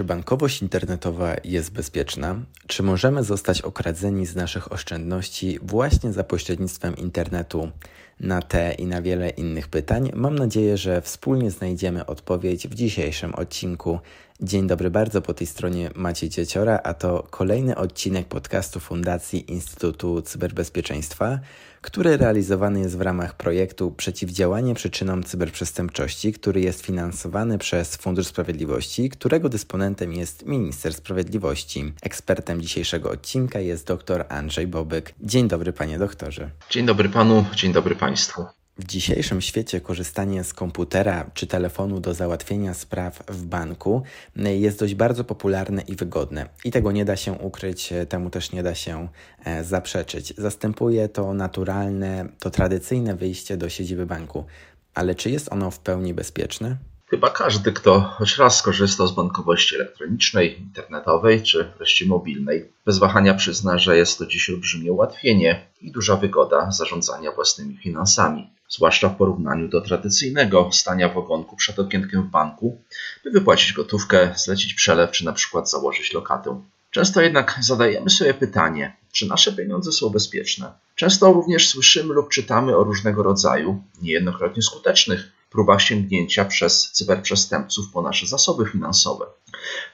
Czy bankowość internetowa jest bezpieczna? Czy możemy zostać okradzeni z naszych oszczędności właśnie za pośrednictwem internetu? Na te i na wiele innych pytań mam nadzieję, że wspólnie znajdziemy odpowiedź w dzisiejszym odcinku. Dzień dobry bardzo, po tej stronie Maciej Cieciora, a to kolejny odcinek podcastu Fundacji Instytutu Cyberbezpieczeństwa, który realizowany jest w ramach projektu Przeciwdziałanie przyczynom cyberprzestępczości, który jest finansowany przez Fundusz Sprawiedliwości, którego dysponentem jest Minister Sprawiedliwości. Ekspertem dzisiejszego odcinka jest dr Andrzej Bobyk. Dzień dobry, panie doktorze. Dzień dobry panu, dzień dobry państwu. W dzisiejszym świecie korzystanie z komputera czy telefonu do załatwienia spraw w banku jest dość bardzo popularne i wygodne. I tego nie da się ukryć, temu też nie da się e, zaprzeczyć. Zastępuje to naturalne, to tradycyjne wyjście do siedziby banku. Ale czy jest ono w pełni bezpieczne? Chyba każdy, kto choć raz skorzystał z bankowości elektronicznej, internetowej czy wreszcie mobilnej, bez wahania przyzna, że jest to dziś olbrzymie ułatwienie i duża wygoda zarządzania własnymi finansami, zwłaszcza w porównaniu do tradycyjnego stania w ogonku przed okienkiem w banku, by wypłacić gotówkę, zlecić przelew czy na przykład założyć lokatę. Często jednak zadajemy sobie pytanie, czy nasze pieniądze są bezpieczne. Często również słyszymy lub czytamy o różnego rodzaju, niejednokrotnie skutecznych, próbach sięgnięcia przez cyberprzestępców po nasze zasoby finansowe.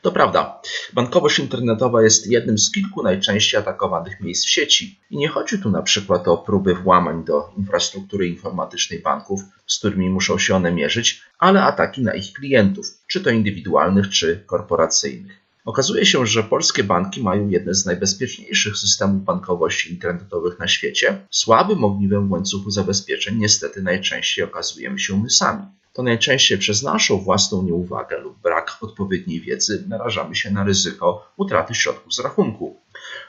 To prawda, bankowość internetowa jest jednym z kilku najczęściej atakowanych miejsc w sieci i nie chodzi tu na przykład o próby włamań do infrastruktury informatycznej banków, z którymi muszą się one mierzyć, ale ataki na ich klientów, czy to indywidualnych, czy korporacyjnych. Okazuje się, że polskie banki mają jedne z najbezpieczniejszych systemów bankowości internetowych na świecie. Słabym ogniwem w łańcuchu zabezpieczeń niestety najczęściej okazujemy się my sami. To najczęściej przez naszą własną nieuwagę lub brak odpowiedniej wiedzy narażamy się na ryzyko utraty środków z rachunku.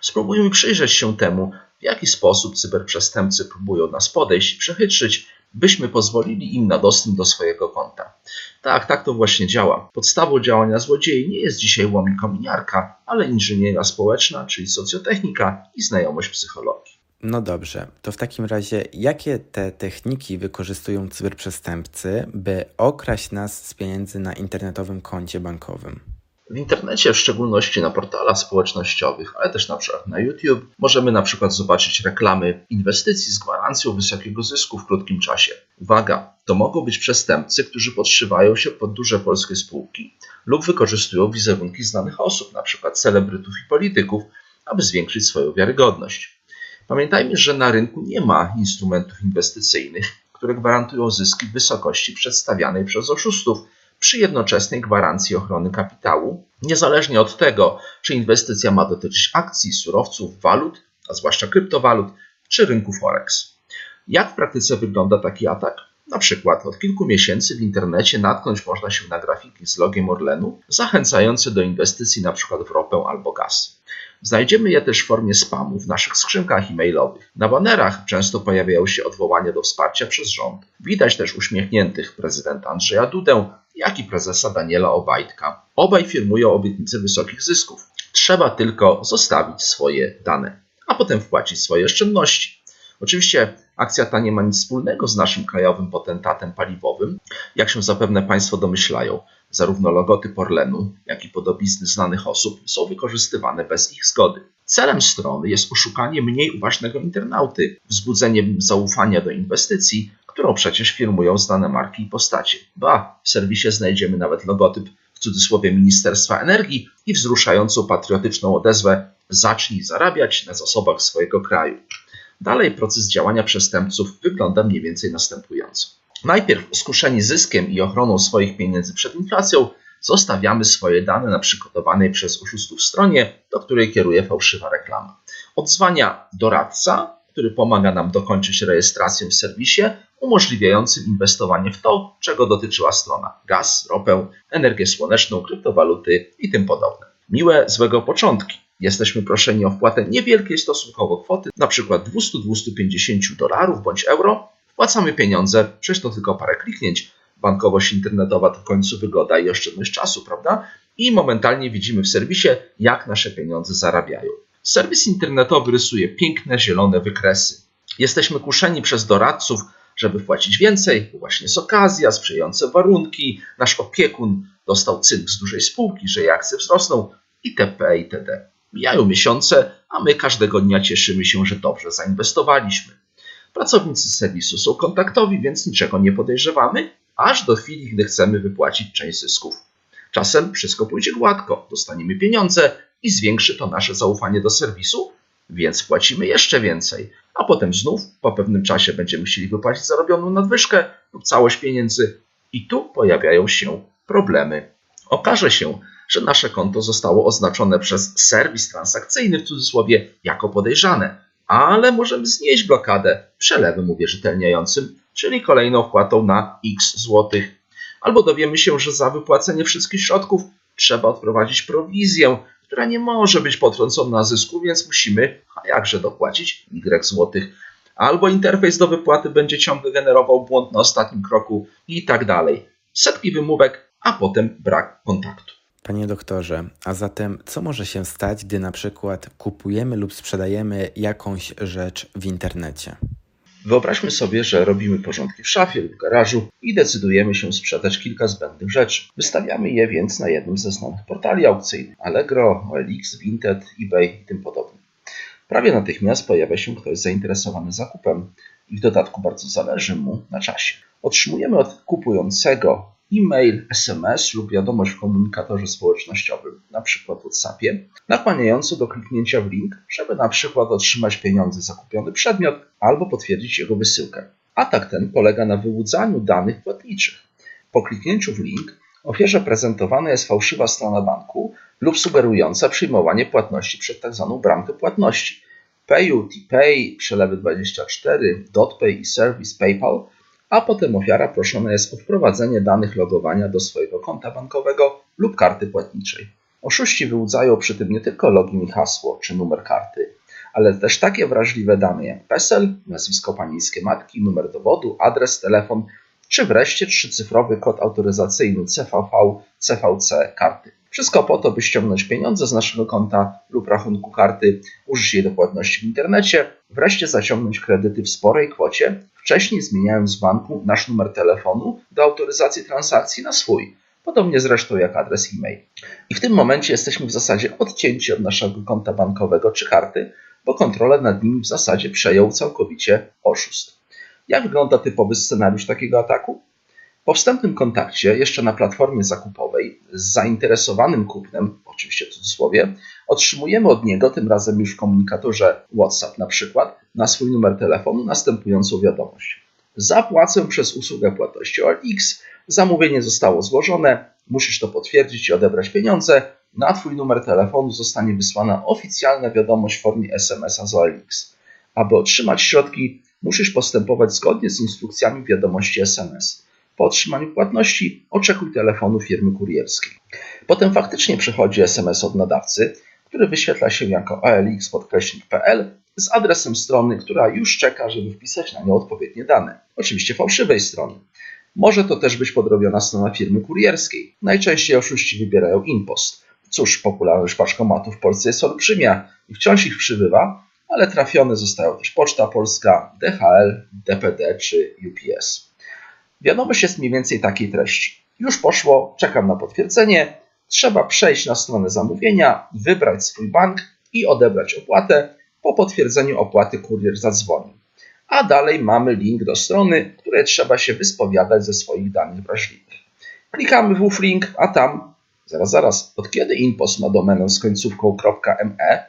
Spróbujmy przyjrzeć się temu, w jaki sposób cyberprzestępcy próbują nas podejść i przechytrzyć, byśmy pozwolili im na dostęp do swojego konta. Tak, tak to właśnie działa. Podstawą działania złodziei nie jest dzisiaj łom kominiarka, ale inżynieria społeczna, czyli socjotechnika i znajomość psychologii. No dobrze, to w takim razie jakie te techniki wykorzystują cyberprzestępcy, by okraść nas z pieniędzy na internetowym koncie bankowym? W internecie, w szczególności na portalach społecznościowych, ale też na przykład na YouTube, możemy na przykład zobaczyć reklamy inwestycji z gwarancją wysokiego zysku w krótkim czasie. Uwaga, to mogą być przestępcy, którzy podszywają się pod duże polskie spółki lub wykorzystują wizerunki znanych osób, przykład celebrytów i polityków, aby zwiększyć swoją wiarygodność. Pamiętajmy, że na rynku nie ma instrumentów inwestycyjnych, które gwarantują zyski w wysokości przedstawianej przez oszustów, przy jednoczesnej gwarancji ochrony kapitału, niezależnie od tego, czy inwestycja ma dotyczyć akcji, surowców, walut, a zwłaszcza kryptowalut, czy rynku Forex. Jak w praktyce wygląda taki atak? Na przykład od kilku miesięcy w internecie natknąć można się na grafiki z logiem Orlenu zachęcające do inwestycji np. w ropę albo gaz. Znajdziemy je też w formie spamu w naszych skrzynkach e-mailowych. Na banerach często pojawiają się odwołania do wsparcia przez rząd. Widać też uśmiechniętych prezydenta Andrzeja Dudę, jak i prezesa Daniela Obajtka. Obaj firmują obietnice wysokich zysków. Trzeba tylko zostawić swoje dane, a potem wpłacić swoje oszczędności. Oczywiście akcja ta nie ma nic wspólnego z naszym krajowym potentatem paliwowym, jak się zapewne Państwo domyślają. Zarówno logotyp Orlenu, jak i podobizny znanych osób są wykorzystywane bez ich zgody. Celem strony jest oszukanie mniej uważnego internauty, wzbudzenie zaufania do inwestycji, którą przecież firmują znane marki i postacie. Ba, w serwisie znajdziemy nawet logotyp w cudzysłowie Ministerstwa Energii i wzruszającą patriotyczną odezwę zacznij zarabiać na zasobach swojego kraju. Dalej proces działania przestępców wygląda mniej więcej następująco. Najpierw skuszeni zyskiem i ochroną swoich pieniędzy przed inflacją, zostawiamy swoje dane na przygotowanej przez oszustów stronie, do której kieruje fałszywa reklama. Odzwania doradca, który pomaga nam dokończyć rejestrację w serwisie, umożliwiającym inwestowanie w to, czego dotyczyła strona: gaz, ropę, energię słoneczną, kryptowaluty i tym podobne. Miłe, złego początki. Jesteśmy proszeni o wpłatę niewielkiej stosunkowo kwoty, np. 200-250 dolarów bądź euro. Wpłacamy pieniądze, przecież to tylko parę kliknięć. Bankowość internetowa to w końcu wygoda i oszczędność czasu, prawda? I momentalnie widzimy w serwisie, jak nasze pieniądze zarabiają. Serwis internetowy rysuje piękne, zielone wykresy. Jesteśmy kuszeni przez doradców, żeby wpłacić więcej, bo właśnie jest okazja, sprzyjające warunki, nasz opiekun dostał cynk z dużej spółki, że jej akcje wzrosną itp. itd. Mijają miesiące, a my każdego dnia cieszymy się, że dobrze zainwestowaliśmy. Pracownicy serwisu są kontaktowi, więc niczego nie podejrzewamy, aż do chwili, gdy chcemy wypłacić część zysków. Czasem wszystko pójdzie gładko, dostaniemy pieniądze i zwiększy to nasze zaufanie do serwisu, więc płacimy jeszcze więcej, a potem znów po pewnym czasie będziemy chcieli wypłacić zarobioną nadwyżkę lub całość pieniędzy i tu pojawiają się problemy. Okaże się, że nasze konto zostało oznaczone przez serwis transakcyjny w cudzysłowie jako podejrzane, ale możemy znieść blokadę przelewem uwierzytelniającym, czyli kolejną wpłatą na x złotych. Albo dowiemy się, że za wypłacenie wszystkich środków trzeba odprowadzić prowizję, która nie może być potrącona na zysku, więc musimy, a jakże dopłacić y złotych. Albo interfejs do wypłaty będzie ciągle generował błąd na ostatnim kroku i tak dalej. Setki wymówek, a potem brak kontaktu. Panie doktorze, a zatem co może się stać, gdy na przykład kupujemy lub sprzedajemy jakąś rzecz w internecie? Wyobraźmy sobie, że robimy porządki w szafie lub garażu i decydujemy się sprzedać kilka zbędnych rzeczy. Wystawiamy je więc na jednym ze znanych portali aukcyjnych Allegro, OLX, Vinted, eBay i tym podobnie. Prawie natychmiast pojawia się ktoś zainteresowany zakupem i w dodatku bardzo zależy mu na czasie. Otrzymujemy od kupującego e-mail, SMS lub wiadomość w komunikatorze społecznościowym, np. WhatsAppie, nakłaniającą do kliknięcia w link, żeby np. otrzymać pieniądze za kupiony przedmiot albo potwierdzić jego wysyłkę. Atak ten polega na wyłudzaniu danych płatniczych. Po kliknięciu w link ofierze prezentowana jest fałszywa strona banku lub sugerująca przyjmowanie płatności przed tzw. Tak bramkę płatności. PayU, TPay, przelewy 24, DotPay i serwis PayPal – a potem ofiara proszona jest o wprowadzenie danych logowania do swojego konta bankowego lub karty płatniczej. Oszuści wyłudzają przy tym nie tylko login i hasło czy numer karty, ale też takie wrażliwe dane jak PESEL, nazwisko panieńskie matki, numer dowodu, adres, telefon, czy wreszcie trzycyfrowy kod autoryzacyjny CVV, CVC karty. Wszystko po to, by ściągnąć pieniądze z naszego konta lub rachunku karty, użyć je do płatności w internecie, wreszcie zaciągnąć kredyty w sporej kwocie, wcześniej zmieniając z banku nasz numer telefonu do autoryzacji transakcji na swój, podobnie zresztą jak adres e-mail. I w tym momencie jesteśmy w zasadzie odcięci od naszego konta bankowego czy karty, bo kontrolę nad nimi w zasadzie przejął całkowicie oszust. Jak wygląda typowy scenariusz takiego ataku? Po wstępnym kontakcie, jeszcze na platformie zakupowej, z zainteresowanym kupnem, oczywiście w cudzysłowie, otrzymujemy od niego, tym razem już w komunikatorze WhatsApp na przykład, na swój numer telefonu następującą wiadomość. Zapłacę przez usługę płatności OLX, zamówienie zostało złożone, musisz to potwierdzić i odebrać pieniądze, na Twój numer telefonu zostanie wysłana oficjalna wiadomość w formie SMS-a z OLX. Aby otrzymać środki, musisz postępować zgodnie z instrukcjami wiadomości SMS. Po otrzymaniu płatności oczekuj telefonu firmy kurierskiej. Potem faktycznie przychodzi SMS od nadawcy, który wyświetla się jako olx.pl z adresem strony, która już czeka, żeby wpisać na nią odpowiednie dane. Oczywiście fałszywej strony. Może to też być podrobiona strona firmy kurierskiej. Najczęściej oszuści wybierają InPost. Cóż, popularność paczkomatów w Polsce jest olbrzymia i wciąż ich przybywa, ale trafione zostają też Poczta Polska, DHL, DPD czy UPS. Wiadomość jest mniej więcej takiej treści. Już poszło, czekam na potwierdzenie. Trzeba przejść na stronę zamówienia, wybrać swój bank i odebrać opłatę. Po potwierdzeniu opłaty kurier zadzwoni. A dalej mamy link do strony, której trzeba się wyspowiadać ze swoich danych wrażliwych. Klikamy w ów link, a tam, zaraz, zaraz, od kiedy InPost ma domenę z końcówką .me?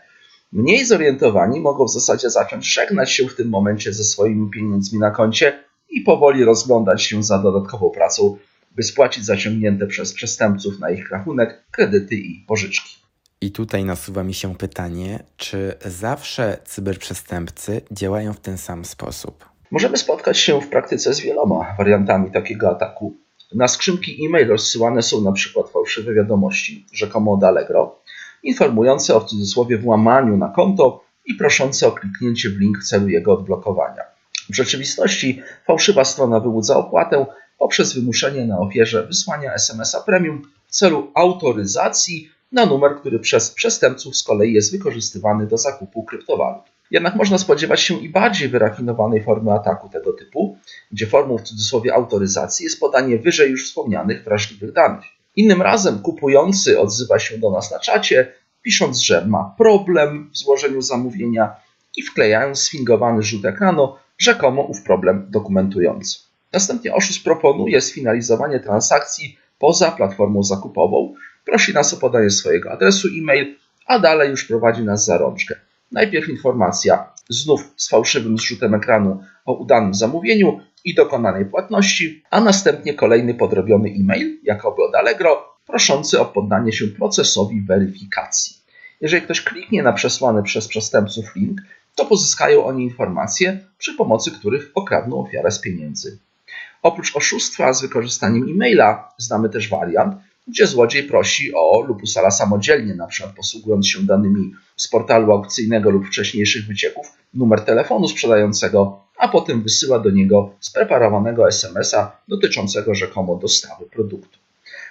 Mniej zorientowani mogą w zasadzie zacząć żegnać się w tym momencie ze swoimi pieniędzmi na koncie i powoli rozglądać się za dodatkową pracą, by spłacić zaciągnięte przez przestępców na ich rachunek kredyty i pożyczki. I tutaj nasuwa mi się pytanie, czy zawsze cyberprzestępcy działają w ten sam sposób? Możemy spotkać się w praktyce z wieloma wariantami takiego ataku. Na skrzynki e-mail rozsyłane są na przykład fałszywe wiadomości, rzekomo od Allegro, informujące o w cudzysłowie włamaniu na konto i proszące o kliknięcie w link w celu jego odblokowania. W rzeczywistości fałszywa strona wyłudza opłatę poprzez wymuszenie na ofierze wysłania SMS-a premium w celu autoryzacji na numer, który przez przestępców z kolei jest wykorzystywany do zakupu kryptowalut. Jednak można spodziewać się i bardziej wyrafinowanej formy ataku tego typu, gdzie formą w cudzysłowie autoryzacji jest podanie wyżej już wspomnianych wrażliwych danych. Innym razem kupujący odzywa się do nas na czacie, pisząc, że ma problem w złożeniu zamówienia i wklejając sfingowany rzut ekranu, rzekomo ów problem dokumentujący. Następnie oszust proponuje sfinalizowanie transakcji poza platformą zakupową, prosi nas o podanie swojego adresu e-mail, a dalej już prowadzi nas za rączkę. Najpierw informacja, znów z fałszywym zrzutem ekranu o udanym zamówieniu i dokonanej płatności, a następnie kolejny podrobiony e-mail, jakoby od Allegro, proszący o poddanie się procesowi weryfikacji. Jeżeli ktoś kliknie na przesłany przez przestępców link, to pozyskają oni informacje, przy pomocy których okradną ofiarę z pieniędzy. Oprócz oszustwa z wykorzystaniem e-maila, znamy też wariant, gdzie złodziej prosi o lub usala samodzielnie, na przykład posługując się danymi z portalu aukcyjnego lub wcześniejszych wycieków, numer telefonu sprzedającego, a potem wysyła do niego spreparowanego SMS-a dotyczącego rzekomo dostawy produktu.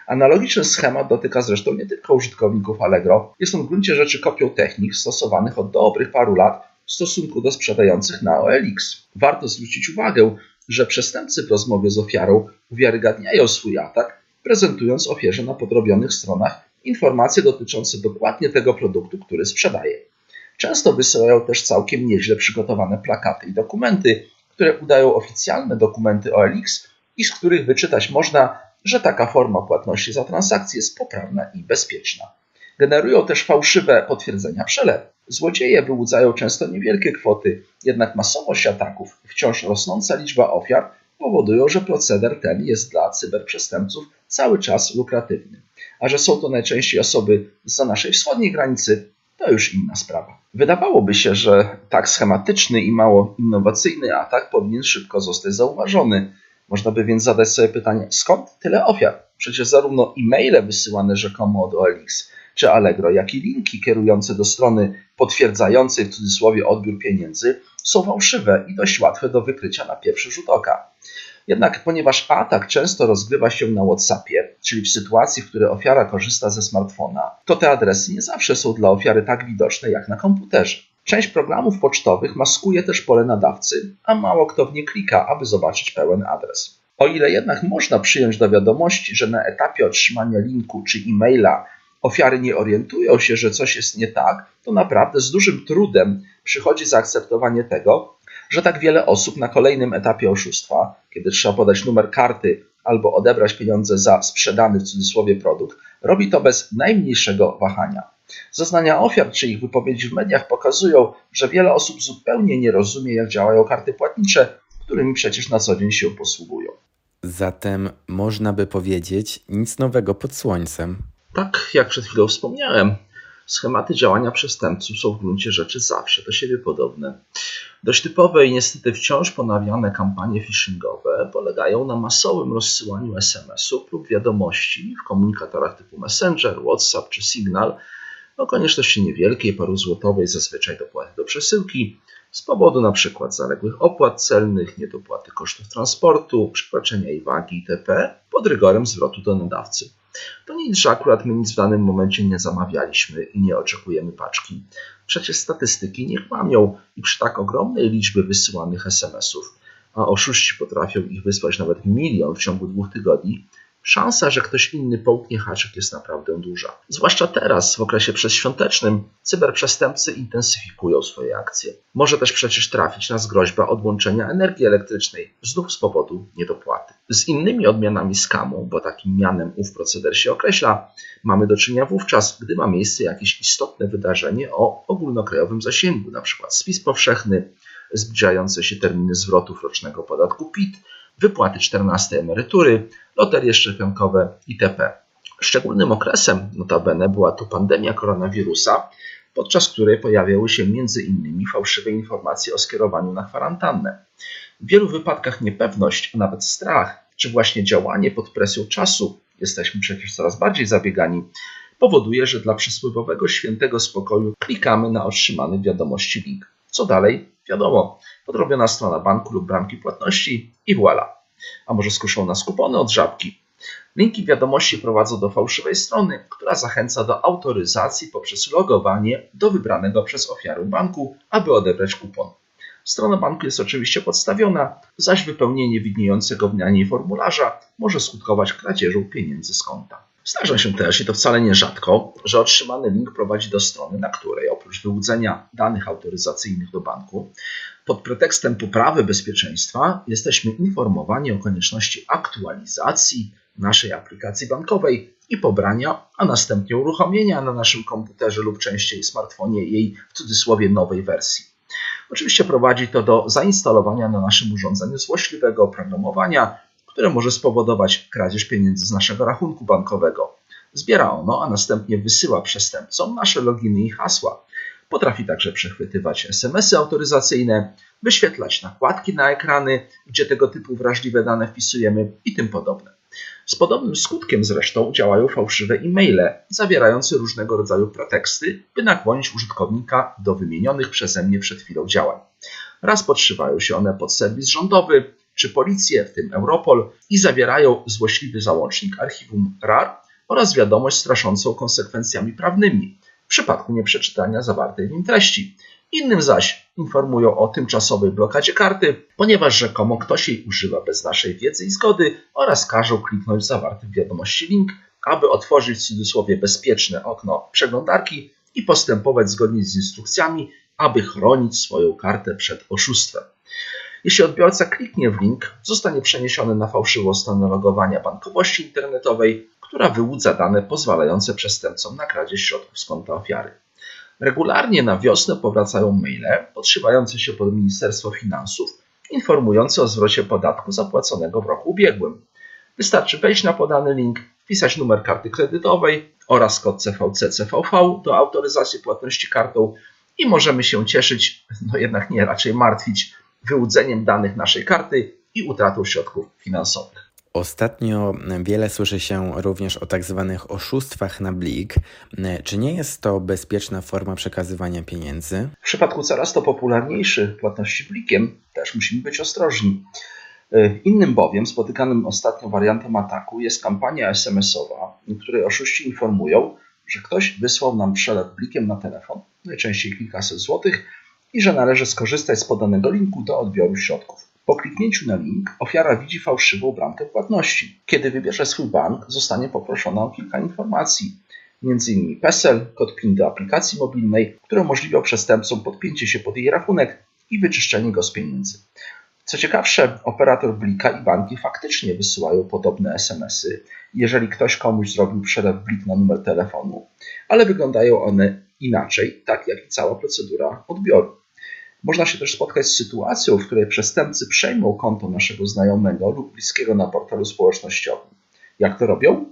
Analogiczny schemat dotyka zresztą nie tylko użytkowników Allegro, jest on w gruncie rzeczy kopią technik stosowanych od dobrych paru lat w stosunku do sprzedających na OLX. Warto zwrócić uwagę, że przestępcy w rozmowie z ofiarą uwiarygadniają swój atak, prezentując ofierze na podrobionych stronach informacje dotyczące dokładnie tego produktu, który sprzedaje. Często wysyłają też całkiem nieźle przygotowane plakaty i dokumenty, które udają oficjalne dokumenty OLX i z których wyczytać można, że taka forma płatności za transakcję jest poprawna i bezpieczna. Generują też fałszywe potwierdzenia przelewu. Złodzieje wyłudzają często niewielkie kwoty, jednak masowość ataków i wciąż rosnąca liczba ofiar powodują, że proceder ten jest dla cyberprzestępców cały czas lukratywny. A że są to najczęściej osoby za naszej wschodniej granicy, to już inna sprawa. Wydawałoby się, że tak schematyczny i mało innowacyjny atak powinien szybko zostać zauważony. Można by więc zadać sobie pytanie, skąd tyle ofiar? Przecież zarówno e-maile wysyłane rzekomo od OLX, czy Allegro, jak i linki kierujące do strony potwierdzającej w cudzysłowie odbiór pieniędzy są fałszywe i dość łatwe do wykrycia na pierwszy rzut oka. Jednak ponieważ atak często rozgrywa się na WhatsAppie, czyli w sytuacji, w której ofiara korzysta ze smartfona, to te adresy nie zawsze są dla ofiary tak widoczne jak na komputerze. Część programów pocztowych maskuje też pole nadawcy, a mało kto w nie klika, aby zobaczyć pełen adres. O ile jednak można przyjąć do wiadomości, że na etapie otrzymania linku czy e-maila ofiary nie orientują się, że coś jest nie tak, to naprawdę z dużym trudem przychodzi zaakceptowanie tego, że tak wiele osób na kolejnym etapie oszustwa, kiedy trzeba podać numer karty albo odebrać pieniądze za sprzedany w cudzysłowie produkt, robi to bez najmniejszego wahania. Zeznania ofiar czy ich wypowiedzi w mediach pokazują, że wiele osób zupełnie nie rozumie, jak działają karty płatnicze, którymi przecież na co dzień się posługują. Zatem można by powiedzieć nic nowego pod słońcem. Tak jak przed chwilą wspomniałem, schematy działania przestępców są w gruncie rzeczy zawsze do siebie podobne. Dość typowe i niestety wciąż ponawiane kampanie phishingowe polegają na masowym rozsyłaniu SMS-ów lub wiadomości w komunikatorach typu Messenger, WhatsApp czy Signal o konieczności niewielkiej, paruzłotowej zazwyczaj dopłaty do przesyłki z powodu np. zaległych opłat celnych, niedopłaty kosztów transportu, przekroczenia jej wagi itp. pod rygorem zwrotu do nadawcy. To nic, że akurat my nic w danym momencie nie zamawialiśmy i nie oczekujemy paczki. Przecież statystyki nie kłamią i przy tak ogromnej liczbie wysyłanych SMS-ów, a oszuści potrafią ich wysłać nawet milion w ciągu dwóch tygodni, szansa, że ktoś inny połknie haczyk jest naprawdę duża. Zwłaszcza teraz, w okresie przedświątecznym, cyberprzestępcy intensyfikują swoje akcje. Może też przecież trafić nas groźba odłączenia energii elektrycznej, znów z powodu niedopłaty. Z innymi odmianami skamu, bo takim mianem ów proceder się określa, mamy do czynienia wówczas, gdy ma miejsce jakieś istotne wydarzenie o ogólnokrajowym zasięgu, np. spis powszechny, zbliżające się terminy zwrotów rocznego podatku PIT, wypłaty 14 emerytury, loterie szczepionkowe itp. Szczególnym okresem notabene była to pandemia koronawirusa, podczas której pojawiały się m.in. fałszywe informacje o skierowaniu na kwarantannę. W wielu wypadkach niepewność, a nawet strach, czy właśnie działanie pod presją czasu, jesteśmy przecież coraz bardziej zabiegani, powoduje, że dla przysłowiowego świętego spokoju klikamy na otrzymany wiadomości link. Co dalej? Wiadomo, podrobiona strona banku lub bramki płatności i voilà. A może skuszą nas kupony od żabki? Linki wiadomości prowadzą do fałszywej strony, która zachęca do autoryzacji poprzez logowanie do wybranego przez ofiarę banku, aby odebrać kupon. Strona banku jest oczywiście podstawiona, zaś wypełnienie widniejącego w niej formularza może skutkować kradzieżą pieniędzy z konta. Zdarza się też, i to wcale nie rzadko, że otrzymany link prowadzi do strony, na której oprócz wyłudzenia danych autoryzacyjnych do banku, pod pretekstem poprawy bezpieczeństwa jesteśmy informowani o konieczności aktualizacji naszej aplikacji bankowej i pobrania, a następnie uruchomienia na naszym komputerze lub częściej smartfonie jej w cudzysłowie nowej wersji. Oczywiście prowadzi to do zainstalowania na naszym urządzeniu złośliwego oprogramowania, które może spowodować kradzież pieniędzy z naszego rachunku bankowego. Zbiera ono, a następnie wysyła przestępcom nasze loginy i hasła. Potrafi także przechwytywać SMS-y autoryzacyjne, wyświetlać nakładki na ekrany, gdzie tego typu wrażliwe dane wpisujemy i tym podobne. Z podobnym skutkiem zresztą działają fałszywe e-maile zawierające różnego rodzaju preteksty, by nakłonić użytkownika do wymienionych przeze mnie przed chwilą działań. Raz podszywają się one pod serwis rządowy czy policję, w tym Europol, i zawierają złośliwy załącznik archiwum RAR oraz wiadomość straszącą konsekwencjami prawnymi w przypadku nieprzeczytania zawartej w nim treści. Innym zaś informują o tymczasowej blokadzie karty, ponieważ rzekomo ktoś jej używa bez naszej wiedzy i zgody oraz każą kliknąć zawarty w wiadomości link, aby otworzyć w cudzysłowie bezpieczne okno przeglądarki i postępować zgodnie z instrukcjami, aby chronić swoją kartę przed oszustwem. Jeśli odbiorca kliknie w link, zostanie przeniesiony na fałszywą stronę logowania bankowości internetowej, która wyłudza dane pozwalające przestępcom na kradzież środków z konta ofiary. Regularnie na wiosnę powracają maile podszywające się pod Ministerstwo Finansów, informujące o zwrocie podatku zapłaconego w roku ubiegłym. Wystarczy wejść na podany link, wpisać numer karty kredytowej oraz kod CVC-CVV do autoryzacji płatności kartą i możemy się cieszyć, no jednak nie, raczej martwić wyłudzeniem danych naszej karty i utratą środków finansowych. Ostatnio wiele słyszy się również o tak zwanych oszustwach na blik. Czy nie jest to bezpieczna forma przekazywania pieniędzy? W przypadku coraz to popularniejszych płatności blikiem też musimy być ostrożni. E, innym bowiem spotykanym ostatnio wariantem ataku jest kampania SMS-owa, w której oszuści informują, że ktoś wysłał nam przelew blikiem na telefon, najczęściej kilkaset złotych, i że należy skorzystać z podanego linku do odbioru środków. Po kliknięciu na link ofiara widzi fałszywą bramkę płatności. Kiedy wybierze swój bank, zostanie poproszona o kilka informacji, m.in. PESEL, kod PIN do aplikacji mobilnej, które umożliwią przestępcom podpięcie się pod jej rachunek i wyczyszczenie go z pieniędzy. Co ciekawsze, operator Blika i banki faktycznie wysyłają podobne SMS-y, jeżeli ktoś komuś zrobił przelew Blik na numer telefonu, ale wyglądają one inaczej, tak jak i cała procedura odbioru. Można się też spotkać z sytuacją, w której przestępcy przejmą konto naszego znajomego lub bliskiego na portalu społecznościowym. Jak to robią?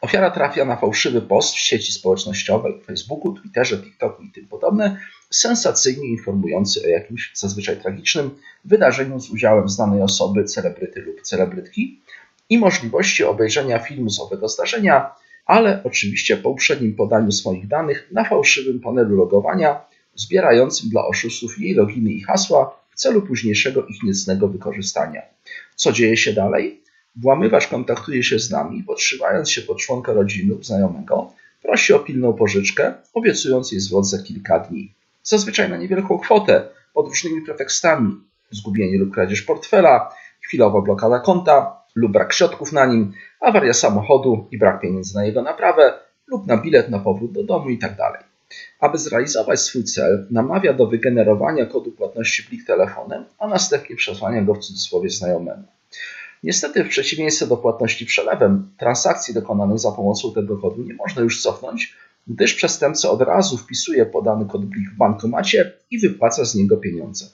Ofiara trafia na fałszywy post w sieci społecznościowej, Facebooku, Twitterze, TikToku i tym podobne, sensacyjnie informujący o jakimś zazwyczaj tragicznym wydarzeniu z udziałem znanej osoby, celebryty lub celebrytki i możliwości obejrzenia filmu z owego zdarzenia, ale oczywiście po uprzednim podaniu swoich danych na fałszywym panelu logowania zbierającym dla oszustów jej loginy i hasła w celu późniejszego ich niecnego wykorzystania. Co dzieje się dalej? Włamywacz kontaktuje się z nami, podszywając się pod członka rodziny lub znajomego, prosi o pilną pożyczkę, obiecując jej zwrot za kilka dni. Zazwyczaj na niewielką kwotę, pod różnymi pretekstami, zgubienie lub kradzież portfela, chwilowa blokada konta lub brak środków na nim, awaria samochodu i brak pieniędzy na jego naprawę lub na bilet na powrót do domu itd. Aby zrealizować swój cel, namawia do wygenerowania kodu płatności plik telefonem, a następnie przesłania go w cudzysłowie znajomemu. Niestety, w przeciwieństwie do płatności przelewem, transakcji dokonanych za pomocą tego kodu nie można już cofnąć, gdyż przestępca od razu wpisuje podany kod plik w bankomacie i wypłaca z niego pieniądze.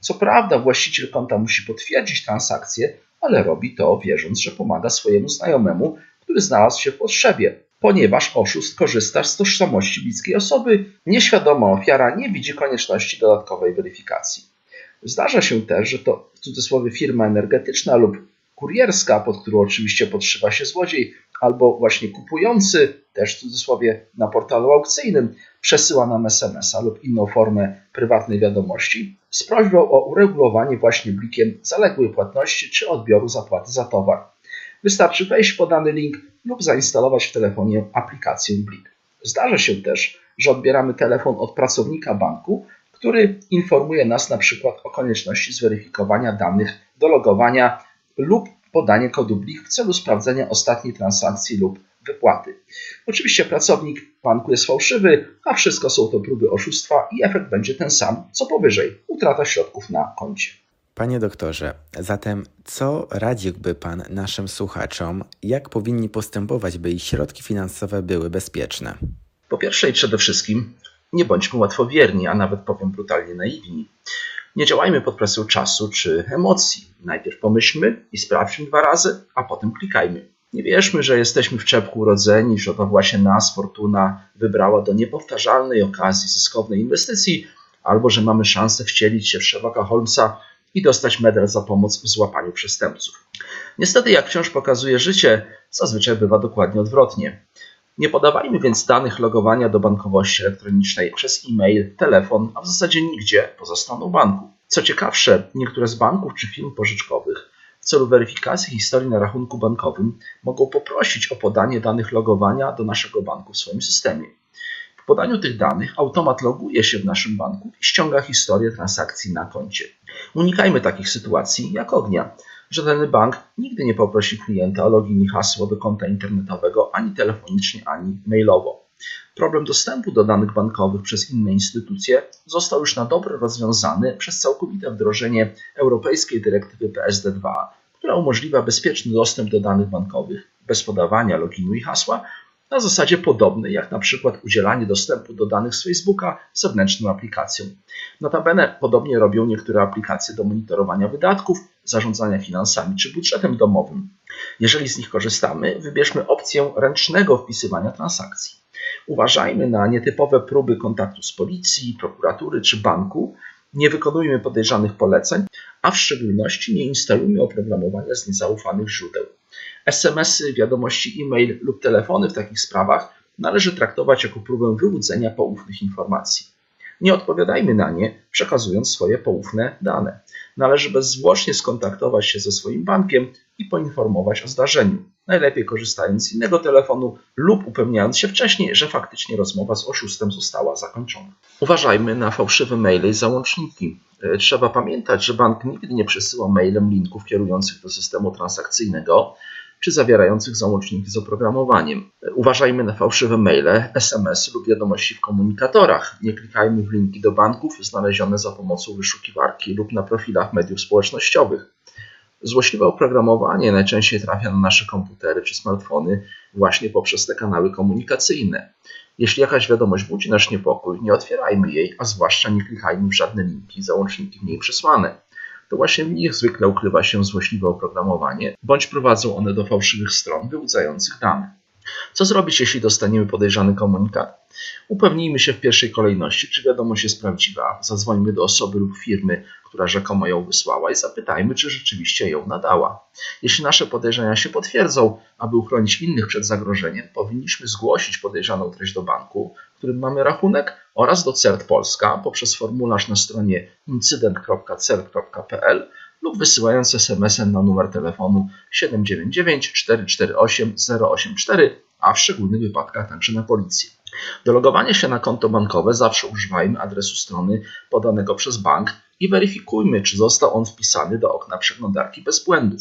Co prawda, właściciel konta musi potwierdzić transakcję, ale robi to wierząc, że pomaga swojemu znajomemu, który znalazł się w potrzebie, ponieważ oszust korzysta z tożsamości bliskiej osoby, nieświadoma ofiara nie widzi konieczności dodatkowej weryfikacji. Zdarza się też, że to w cudzysłowie firma energetyczna lub kurierska, pod którą oczywiście podszywa się złodziej, albo właśnie kupujący, też w cudzysłowie na portalu aukcyjnym, przesyła nam SMS-a lub inną formę prywatnej wiadomości z prośbą o uregulowanie właśnie blikiem zaległej płatności czy odbioru zapłaty za towar. Wystarczy wejść podany link lub zainstalować w telefonie aplikację Blik. Zdarza się też, że odbieramy telefon od pracownika banku, który informuje nas na przykład o konieczności zweryfikowania danych do logowania lub podanie kodu BLIK w celu sprawdzenia ostatniej transakcji lub wypłaty. Oczywiście pracownik banku jest fałszywy, a wszystko są to próby oszustwa i efekt będzie ten sam, co powyżej utrata środków na koncie. Panie doktorze, zatem co radziłby Pan naszym słuchaczom, jak powinni postępować, by ich środki finansowe były bezpieczne? Po pierwsze i przede wszystkim nie bądźmy łatwowierni, a nawet powiem brutalnie naiwni. Nie działajmy pod presją czasu czy emocji. Najpierw pomyślmy i sprawdźmy dwa razy, a potem klikajmy. Nie wierzmy, że jesteśmy w czepku urodzeni, że to właśnie nas fortuna wybrała do niepowtarzalnej okazji zyskownej inwestycji, albo że mamy szansę wcielić się w Sherlocka Holmesa i dostać medal za pomoc w złapaniu przestępców. Niestety, jak wciąż pokazuje życie, zazwyczaj bywa dokładnie odwrotnie. Nie podawajmy więc danych logowania do bankowości elektronicznej przez e-mail, telefon, a w zasadzie nigdzie poza stroną banku. Co ciekawsze, niektóre z banków czy firm pożyczkowych w celu weryfikacji historii na rachunku bankowym mogą poprosić o podanie danych logowania do naszego banku w swoim systemie. W podaniu tych danych automat loguje się w naszym banku i ściąga historię transakcji na koncie. Unikajmy takich sytuacji jak ognia że dany bank nigdy nie poprosi klienta o login i hasło do konta internetowego ani telefonicznie, ani mailowo. Problem dostępu do danych bankowych przez inne instytucje został już na dobre rozwiązany przez całkowite wdrożenie Europejskiej Dyrektywy PSD2, która umożliwia bezpieczny dostęp do danych bankowych bez podawania loginu i hasła na zasadzie podobnej jak na przykład udzielanie dostępu do danych z Facebooka zewnętrzną aplikacją. Notabene podobnie robią niektóre aplikacje do monitorowania wydatków, zarządzania finansami czy budżetem domowym. Jeżeli z nich korzystamy, wybierzmy opcję ręcznego wpisywania transakcji. Uważajmy na nietypowe próby kontaktu z policji, prokuratury czy banku. Nie wykonujmy podejrzanych poleceń, a w szczególności nie instalujmy oprogramowania z niezaufanych źródeł. SMS-y, wiadomości e-mail lub telefony w takich sprawach należy traktować jako próbę wyłudzenia poufnych informacji. Nie odpowiadajmy na nie, przekazując swoje poufne dane. Należy bezzwłocznie skontaktować się ze swoim bankiem i poinformować o zdarzeniu. Najlepiej korzystając z innego telefonu lub upewniając się wcześniej, że faktycznie rozmowa z oszustem została zakończona. Uważajmy na fałszywe maile i załączniki. E, trzeba pamiętać, że bank nigdy nie przesyła mailem linków kierujących do systemu transakcyjnego, czy zawierających załączniki z oprogramowaniem. Uważajmy na fałszywe maile, SMS lub wiadomości w komunikatorach. Nie klikajmy w linki do banków znalezione za pomocą wyszukiwarki lub na profilach mediów społecznościowych. Złośliwe oprogramowanie najczęściej trafia na nasze komputery czy smartfony właśnie poprzez te kanały komunikacyjne. Jeśli jakaś wiadomość budzi nasz niepokój, nie otwierajmy jej, a zwłaszcza nie klikajmy w żadne linki załączniki w niej przesłane to właśnie w nich zwykle ukrywa się złośliwe oprogramowanie, bądź prowadzą one do fałszywych stron wyłudzających dane. Co zrobić, jeśli dostaniemy podejrzany komunikat? Upewnijmy się w pierwszej kolejności, czy wiadomość jest prawdziwa. Zadzwońmy do osoby lub firmy, która rzekomo ją wysłała i zapytajmy, czy rzeczywiście ją nadała. Jeśli nasze podejrzenia się potwierdzą, aby uchronić innych przed zagrożeniem, powinniśmy zgłosić podejrzaną treść do banku, w którym mamy rachunek oraz do CERT Polska poprzez formularz na stronie incydent.cert.pl lub wysyłając SMS-em na numer telefonu 799 448 084, a w szczególnych wypadkach także na policję. Do logowania się na konto bankowe zawsze używajmy adresu strony podanego przez bank i weryfikujmy, czy został on wpisany do okna przeglądarki bez błędów.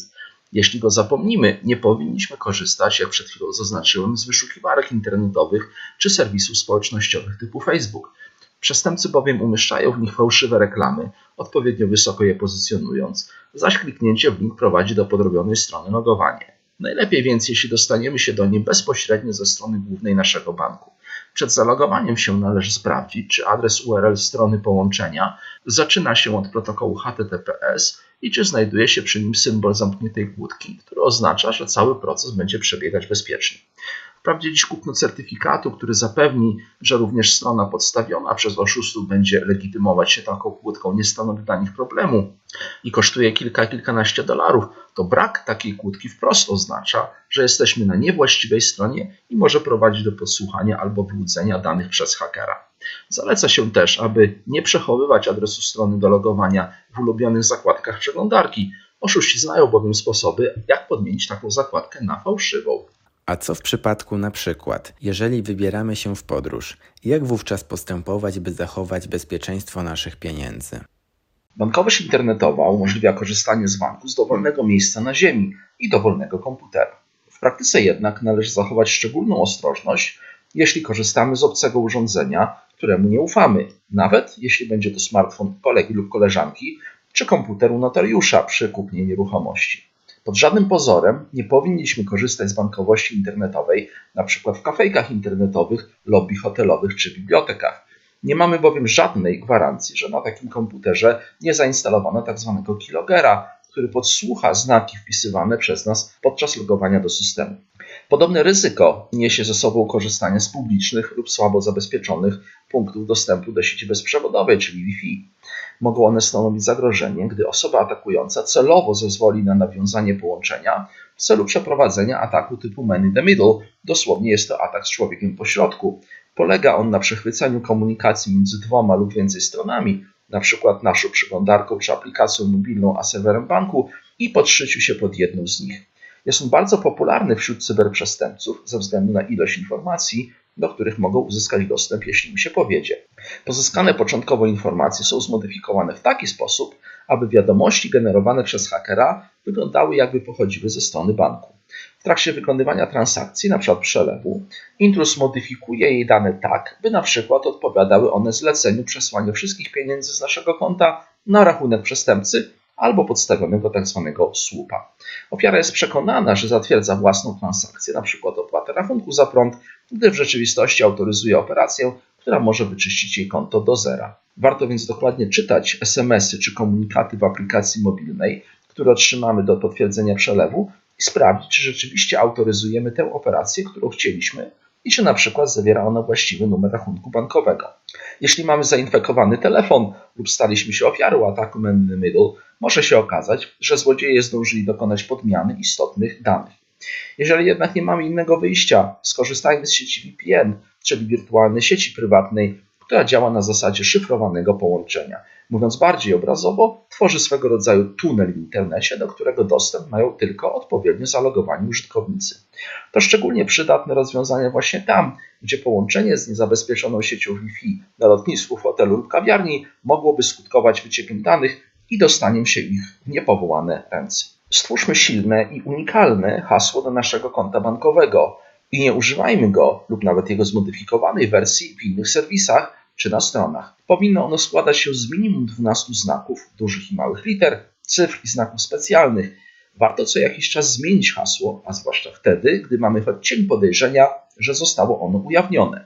Jeśli go zapomnimy, nie powinniśmy korzystać, jak przed chwilą zaznaczyłem, z wyszukiwarek internetowych czy serwisów społecznościowych typu Facebook. Przestępcy bowiem umieszczają w nich fałszywe reklamy, odpowiednio wysoko je pozycjonując, zaś kliknięcie w link prowadzi do podrobionej strony logowania. Najlepiej więc, jeśli dostaniemy się do niej bezpośrednio ze strony głównej naszego banku. Przed zalogowaniem się należy sprawdzić, czy adres URL strony połączenia zaczyna się od protokołu HTTPS i czy znajduje się przy nim symbol zamkniętej kłódki, który oznacza, że cały proces będzie przebiegać bezpiecznie. Wprawdzie dziś kupno certyfikatu, który zapewni, że również strona podstawiona przez oszustów będzie legitymować się taką kłódką, nie stanowi dla nich problemu i kosztuje kilka, kilkanaście dolarów, to brak takiej kłódki wprost oznacza, że jesteśmy na niewłaściwej stronie i może prowadzić do podsłuchania albo wyłudzenia danych przez hakera. Zaleca się też, aby nie przechowywać adresu strony do logowania w ulubionych zakładkach przeglądarki. Oszuści znają bowiem sposoby, jak podmienić taką zakładkę na fałszywą. A co w przypadku na przykład, jeżeli wybieramy się w podróż? Jak wówczas postępować, by zachować bezpieczeństwo naszych pieniędzy? Bankowość internetowa umożliwia korzystanie z banku z dowolnego miejsca na ziemi i dowolnego komputera praktyce jednak należy zachować szczególną ostrożność, jeśli korzystamy z obcego urządzenia, któremu nie ufamy, nawet jeśli będzie to smartfon kolegi lub koleżanki, czy komputeru notariusza przy kupnie nieruchomości. Pod żadnym pozorem nie powinniśmy korzystać z bankowości internetowej, np. w kafejkach internetowych, lobby hotelowych czy bibliotekach. Nie mamy bowiem żadnej gwarancji, że na takim komputerze nie zainstalowano tzw. Tak keylogera, który podsłucha znaki wpisywane przez nas podczas logowania do systemu. Podobne ryzyko niesie ze sobą korzystanie z publicznych lub słabo zabezpieczonych punktów dostępu do sieci bezprzewodowej, czyli Wi-Fi. Mogą one stanowić zagrożenie, gdy osoba atakująca celowo zezwoli na nawiązanie połączenia w celu przeprowadzenia ataku typu man in the middle. Dosłownie jest to atak z człowiekiem po środku. Polega on na przechwyceniu komunikacji między dwoma lub więcej stronami, np. naszą przeglądarką czy aplikacją mobilną a serwerem banku i podszyciu się pod jedną z nich. Jest on bardzo popularny wśród cyberprzestępców ze względu na ilość informacji, do których mogą uzyskać dostęp, jeśli im się powiedzie. Pozyskane początkowo informacje są zmodyfikowane w taki sposób, aby wiadomości generowane przez hakera wyglądały jakby pochodziły ze strony banku. W trakcie wykonywania transakcji, np. przelewu, intrus modyfikuje jej dane tak, by przykład odpowiadały one zleceniu przesłania wszystkich pieniędzy z naszego konta na rachunek przestępcy albo podstawionego tzw. Tak słupa. Ofiara jest przekonana, że zatwierdza własną transakcję, np. opłatę rachunku za prąd, gdy w rzeczywistości autoryzuje operację, która może wyczyścić jej konto do zera. Warto więc dokładnie czytać SMS-y czy komunikaty w aplikacji mobilnej, które otrzymamy do potwierdzenia przelewu i sprawdzić, czy rzeczywiście autoryzujemy tę operację, którą chcieliśmy i czy na przykład zawiera ona właściwy numer rachunku bankowego. Jeśli mamy zainfekowany telefon lub staliśmy się ofiarą ataku man in the middle, może się okazać, że złodzieje zdążyli dokonać podmiany istotnych danych. Jeżeli jednak nie mamy innego wyjścia, skorzystajmy z sieci VPN, czyli wirtualnej sieci prywatnej, która działa na zasadzie szyfrowanego połączenia. Mówiąc bardziej obrazowo, tworzy swego rodzaju tunel w internecie, do którego dostęp mają tylko odpowiednio zalogowani użytkownicy. To szczególnie przydatne rozwiązanie właśnie tam, gdzie połączenie z niezabezpieczoną siecią Wi-Fi na lotnisku, hotelu lub kawiarni mogłoby skutkować wyciekiem danych i dostaniem się ich w niepowołane ręce. Stwórzmy silne i unikalne hasło do naszego konta bankowego i nie używajmy go lub nawet jego zmodyfikowanej wersji w innych serwisach czy na stronach. Powinno ono składać się z minimum 12 znaków, dużych i małych liter, cyfr i znaków specjalnych. Warto co jakiś czas zmienić hasło, a zwłaszcza wtedy, gdy mamy choć cień podejrzenia, że zostało ono ujawnione.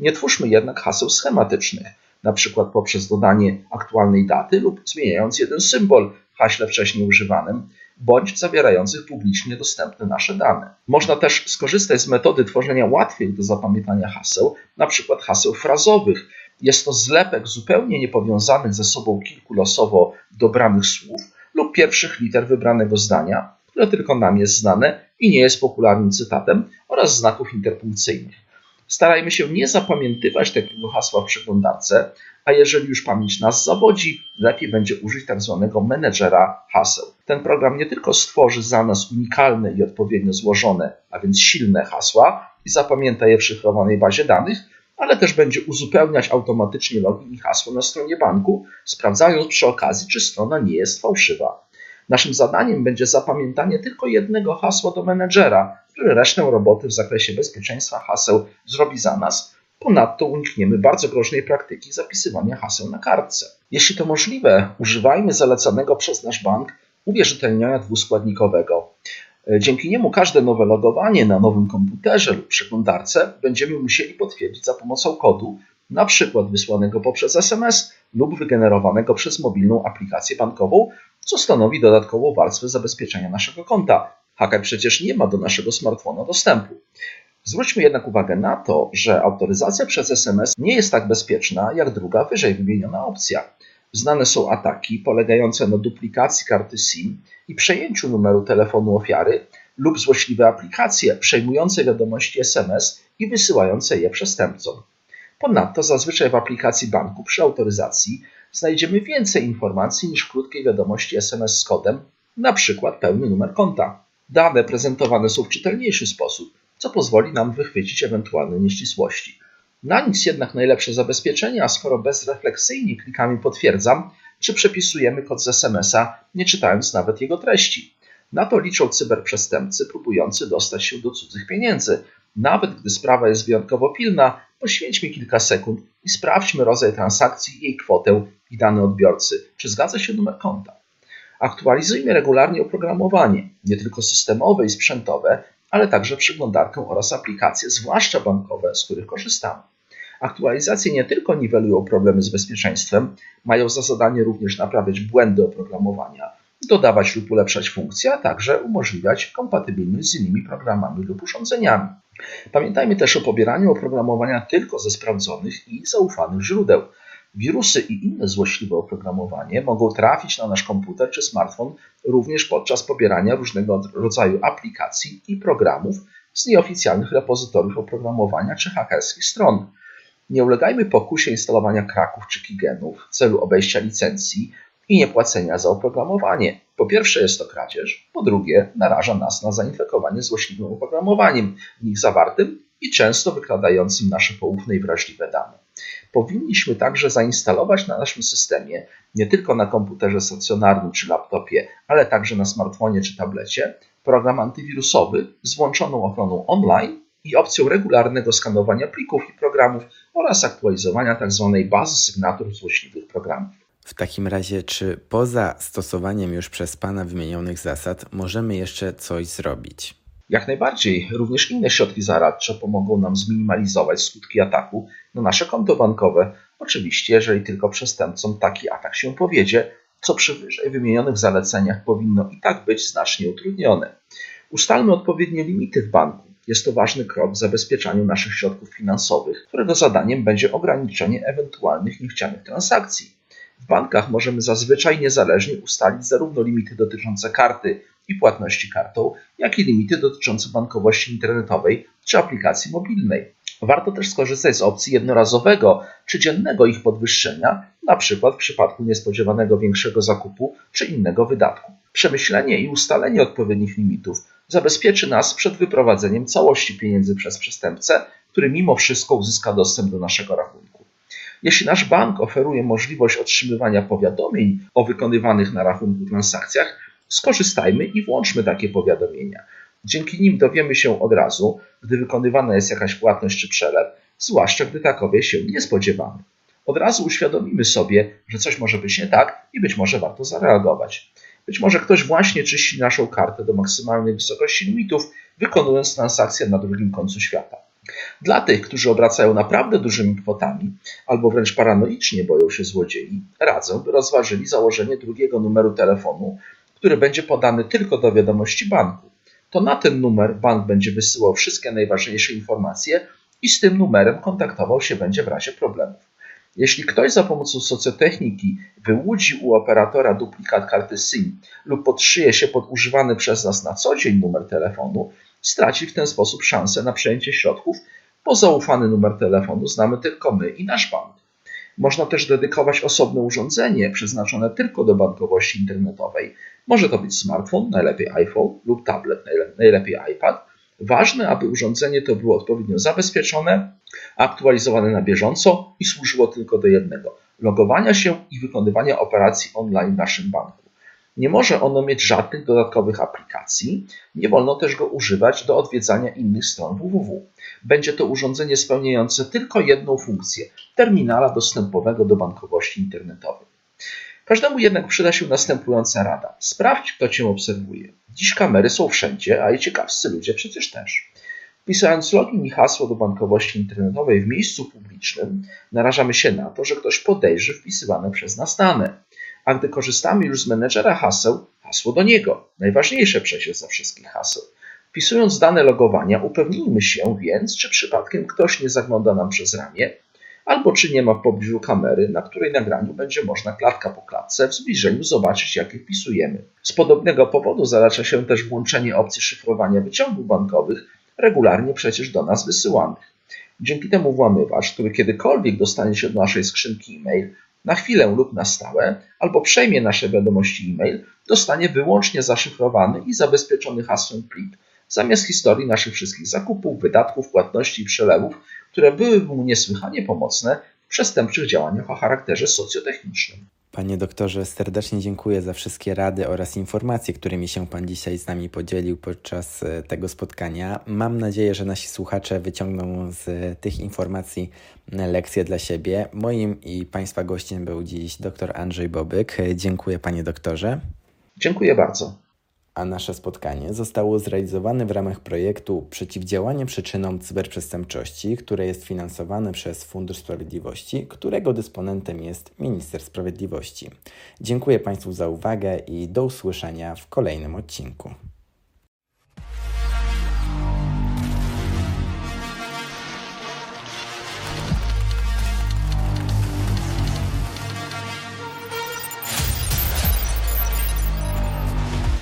Nie twórzmy jednak haseł schematycznych, przykład poprzez dodanie aktualnej daty lub zmieniając jeden symbol w haśle wcześniej używanym, bądź zawierających publicznie dostępne nasze dane. Można też skorzystać z metody tworzenia łatwiej do zapamiętania haseł, przykład haseł frazowych. Jest to zlepek zupełnie niepowiązanych ze sobą kilku losowo dobranych słów lub pierwszych liter wybranego zdania, które tylko nam jest znane i nie jest popularnym cytatem, oraz znaków interpunkcyjnych. Starajmy się nie zapamiętywać takiego hasła w przeglądarce, a jeżeli już pamięć nas zawodzi, lepiej będzie użyć. Tak menedżera haseł. Ten program nie tylko stworzy za nas unikalne i odpowiednio złożone, a więc silne hasła i zapamięta je w szyfrowanej bazie danych, ale też będzie uzupełniać automatycznie login i hasło na stronie banku, sprawdzając przy okazji, czy strona nie jest fałszywa. Naszym zadaniem będzie zapamiętanie tylko jednego hasła do menedżera, który resztę roboty w zakresie bezpieczeństwa haseł zrobi za nas. Ponadto unikniemy bardzo groźnej praktyki zapisywania haseł na kartce. Jeśli to możliwe, używajmy zalecanego przez nasz bank uwierzytelniania dwuskładnikowego. Dzięki niemu każde nowe logowanie na nowym komputerze lub przeglądarce będziemy musieli potwierdzić za pomocą kodu, na przykład wysłanego poprzez SMS lub wygenerowanego przez mobilną aplikację bankową, co stanowi dodatkową warstwę zabezpieczenia naszego konta. Haker przecież nie ma do naszego smartfona dostępu. Zwróćmy jednak uwagę na to, że autoryzacja przez SMS nie jest tak bezpieczna jak druga wyżej wymieniona opcja. Znane są ataki polegające na duplikacji karty SIM i przejęciu numeru telefonu ofiary lub złośliwe aplikacje przejmujące wiadomości SMS i wysyłające je przestępcom. Ponadto zazwyczaj w aplikacji banku przy autoryzacji znajdziemy więcej informacji niż w krótkiej wiadomości SMS z kodem, przykład pełny numer konta. Dane prezentowane są w czytelniejszy sposób, co pozwoli nam wychwycić ewentualne nieścisłości. Na nic jednak najlepsze zabezpieczenie, a skoro bezrefleksyjnie klikamy potwierdzam, czy przepisujemy kod z SMS-a, nie czytając nawet jego treści. Na to liczą cyberprzestępcy próbujący dostać się do cudzych pieniędzy. Nawet gdy sprawa jest wyjątkowo pilna, poświęćmy kilka sekund i sprawdźmy rodzaj transakcji, jej kwotę i dane odbiorcy. Czy zgadza się numer konta? Aktualizujmy regularnie oprogramowanie, nie tylko systemowe i sprzętowe, ale także przeglądarkę oraz aplikacje, zwłaszcza bankowe, z których korzystamy. Aktualizacje nie tylko niwelują problemy z bezpieczeństwem, mają za zadanie również naprawiać błędy oprogramowania, dodawać lub ulepszać funkcje, a także umożliwiać kompatybilność z innymi programami lub urządzeniami. Pamiętajmy też o pobieraniu oprogramowania tylko ze sprawdzonych i zaufanych źródeł. Wirusy i inne złośliwe oprogramowanie mogą trafić na nasz komputer czy smartfon również podczas pobierania różnego rodzaju aplikacji i programów z nieoficjalnych repozytoriów oprogramowania czy hakerskich stron. Nie ulegajmy pokusie instalowania kraków czy kigenów w celu obejścia licencji i niepłacenia za oprogramowanie. Po pierwsze jest to kradzież, po drugie naraża nas na zainfekowanie złośliwym oprogramowaniem w nich zawartym i często wykradającym nasze poufne i wrażliwe dane. Powinniśmy także zainstalować na naszym systemie, nie tylko na komputerze stacjonarnym czy laptopie, ale także na smartfonie czy tablecie, program antywirusowy z włączoną ochroną online i opcją regularnego skanowania plików i programów oraz aktualizowania tzw. Tak bazy sygnatur złośliwych programów. W takim razie, czy poza stosowaniem już przez Pana wymienionych zasad możemy jeszcze coś zrobić? Jak najbardziej, również inne środki zaradcze pomogą nam zminimalizować skutki ataku na nasze konto bankowe. Oczywiście, jeżeli tylko przestępcom taki atak się powiedzie, co przy wyżej wymienionych zaleceniach powinno i tak być znacznie utrudnione. Ustalmy odpowiednie limity w banku. Jest to ważny krok w zabezpieczaniu naszych środków finansowych, którego zadaniem będzie ograniczenie ewentualnych niechcianych transakcji. W bankach możemy zazwyczaj niezależnie ustalić zarówno limity dotyczące karty i płatności kartą, jak i limity dotyczące bankowości internetowej czy aplikacji mobilnej. Warto też skorzystać z opcji jednorazowego czy dziennego ich podwyższenia, np. w przypadku niespodziewanego większego zakupu czy innego wydatku. Przemyślenie i ustalenie odpowiednich limitów zabezpieczy nas przed wyprowadzeniem całości pieniędzy przez przestępcę, który mimo wszystko uzyska dostęp do naszego rachunku. Jeśli nasz bank oferuje możliwość otrzymywania powiadomień o wykonywanych na rachunku transakcjach, skorzystajmy i włączmy takie powiadomienia. Dzięki nim dowiemy się od razu, gdy wykonywana jest jakaś płatność czy przelew, zwłaszcza gdy takowej się nie spodziewamy. Od razu uświadomimy sobie, że coś może być nie tak i być może warto zareagować. Być może ktoś właśnie czyści naszą kartę do maksymalnej wysokości limitów, wykonując transakcję na drugim końcu świata. Dla tych, którzy obracają naprawdę dużymi kwotami albo wręcz paranoicznie boją się złodziei, radzę, by rozważyli założenie drugiego numeru telefonu, który będzie podany tylko do wiadomości banku. To na ten numer bank będzie wysyłał wszystkie najważniejsze informacje i z tym numerem kontaktował się będzie w razie problemów. Jeśli ktoś za pomocą socjotechniki wyłudzi u operatora duplikat karty SIM lub podszyje się pod używany przez nas na co dzień numer telefonu, straci w ten sposób szansę na przejęcie środków, bo zaufany numer telefonu znamy tylko my i nasz bank. Można też dedykować osobne urządzenie przeznaczone tylko do bankowości internetowej. Może to być smartfon, najlepiej iPhone lub tablet, najlepiej iPad. Ważne, aby urządzenie to było odpowiednio zabezpieczone, aktualizowane na bieżąco i służyło tylko do jednego logowania się i wykonywania operacji online w naszym banku. Nie może ono mieć żadnych dodatkowych aplikacji, nie wolno też go używać do odwiedzania innych stron www. Będzie to urządzenie spełniające tylko jedną funkcję terminala dostępowego do bankowości internetowej. Każdemu jednak przyda się następująca rada. Sprawdź, kto cię obserwuje. Dziś kamery są wszędzie, a i ciekawscy ludzie przecież też. Wpisując login i hasło do bankowości internetowej w miejscu publicznym, narażamy się na to, że ktoś podejrzy wpisywane przez nas dane a gdy korzystamy już z menedżera haseł, hasło do niego. Najważniejsze przecież za wszystkich haseł. Wpisując dane logowania, upewnijmy się więc, czy przypadkiem ktoś nie zagląda nam przez ramię, albo czy nie ma w pobliżu kamery, na której nagraniu będzie można klatka po klatce w zbliżeniu zobaczyć, jakie wpisujemy. Z podobnego powodu zaleca się też włączenie opcji szyfrowania wyciągów bankowych, regularnie przecież do nas wysyłanych. Dzięki temu włamywacz, który kiedykolwiek dostanie się do naszej skrzynki e-mail, na chwilę lub na stałe, albo przejmie nasze wiadomości e-mail, dostanie wyłącznie zaszyfrowany i zabezpieczony hasłem plik, zamiast historii naszych wszystkich zakupów, wydatków, płatności i przelewów, które byłyby mu niesłychanie pomocne w przestępczych działaniach o charakterze socjotechnicznym. Panie doktorze, serdecznie dziękuję za wszystkie rady oraz informacje, którymi się Pan dzisiaj z nami podzielił podczas e, tego spotkania. Mam nadzieję, że nasi słuchacze wyciągną z tych informacji lekcje dla siebie. Moim i Państwa gościem był dziś dr Andrzej Bobyk. Dziękuję Panie doktorze. Dziękuję bardzo a nasze spotkanie zostało zrealizowane w ramach projektu Przeciwdziałanie przyczynom cyberprzestępczości, które jest finansowane przez Fundusz Sprawiedliwości, którego dysponentem jest Minister Sprawiedliwości. Dziękuję Państwu za uwagę i do usłyszenia w kolejnym odcinku.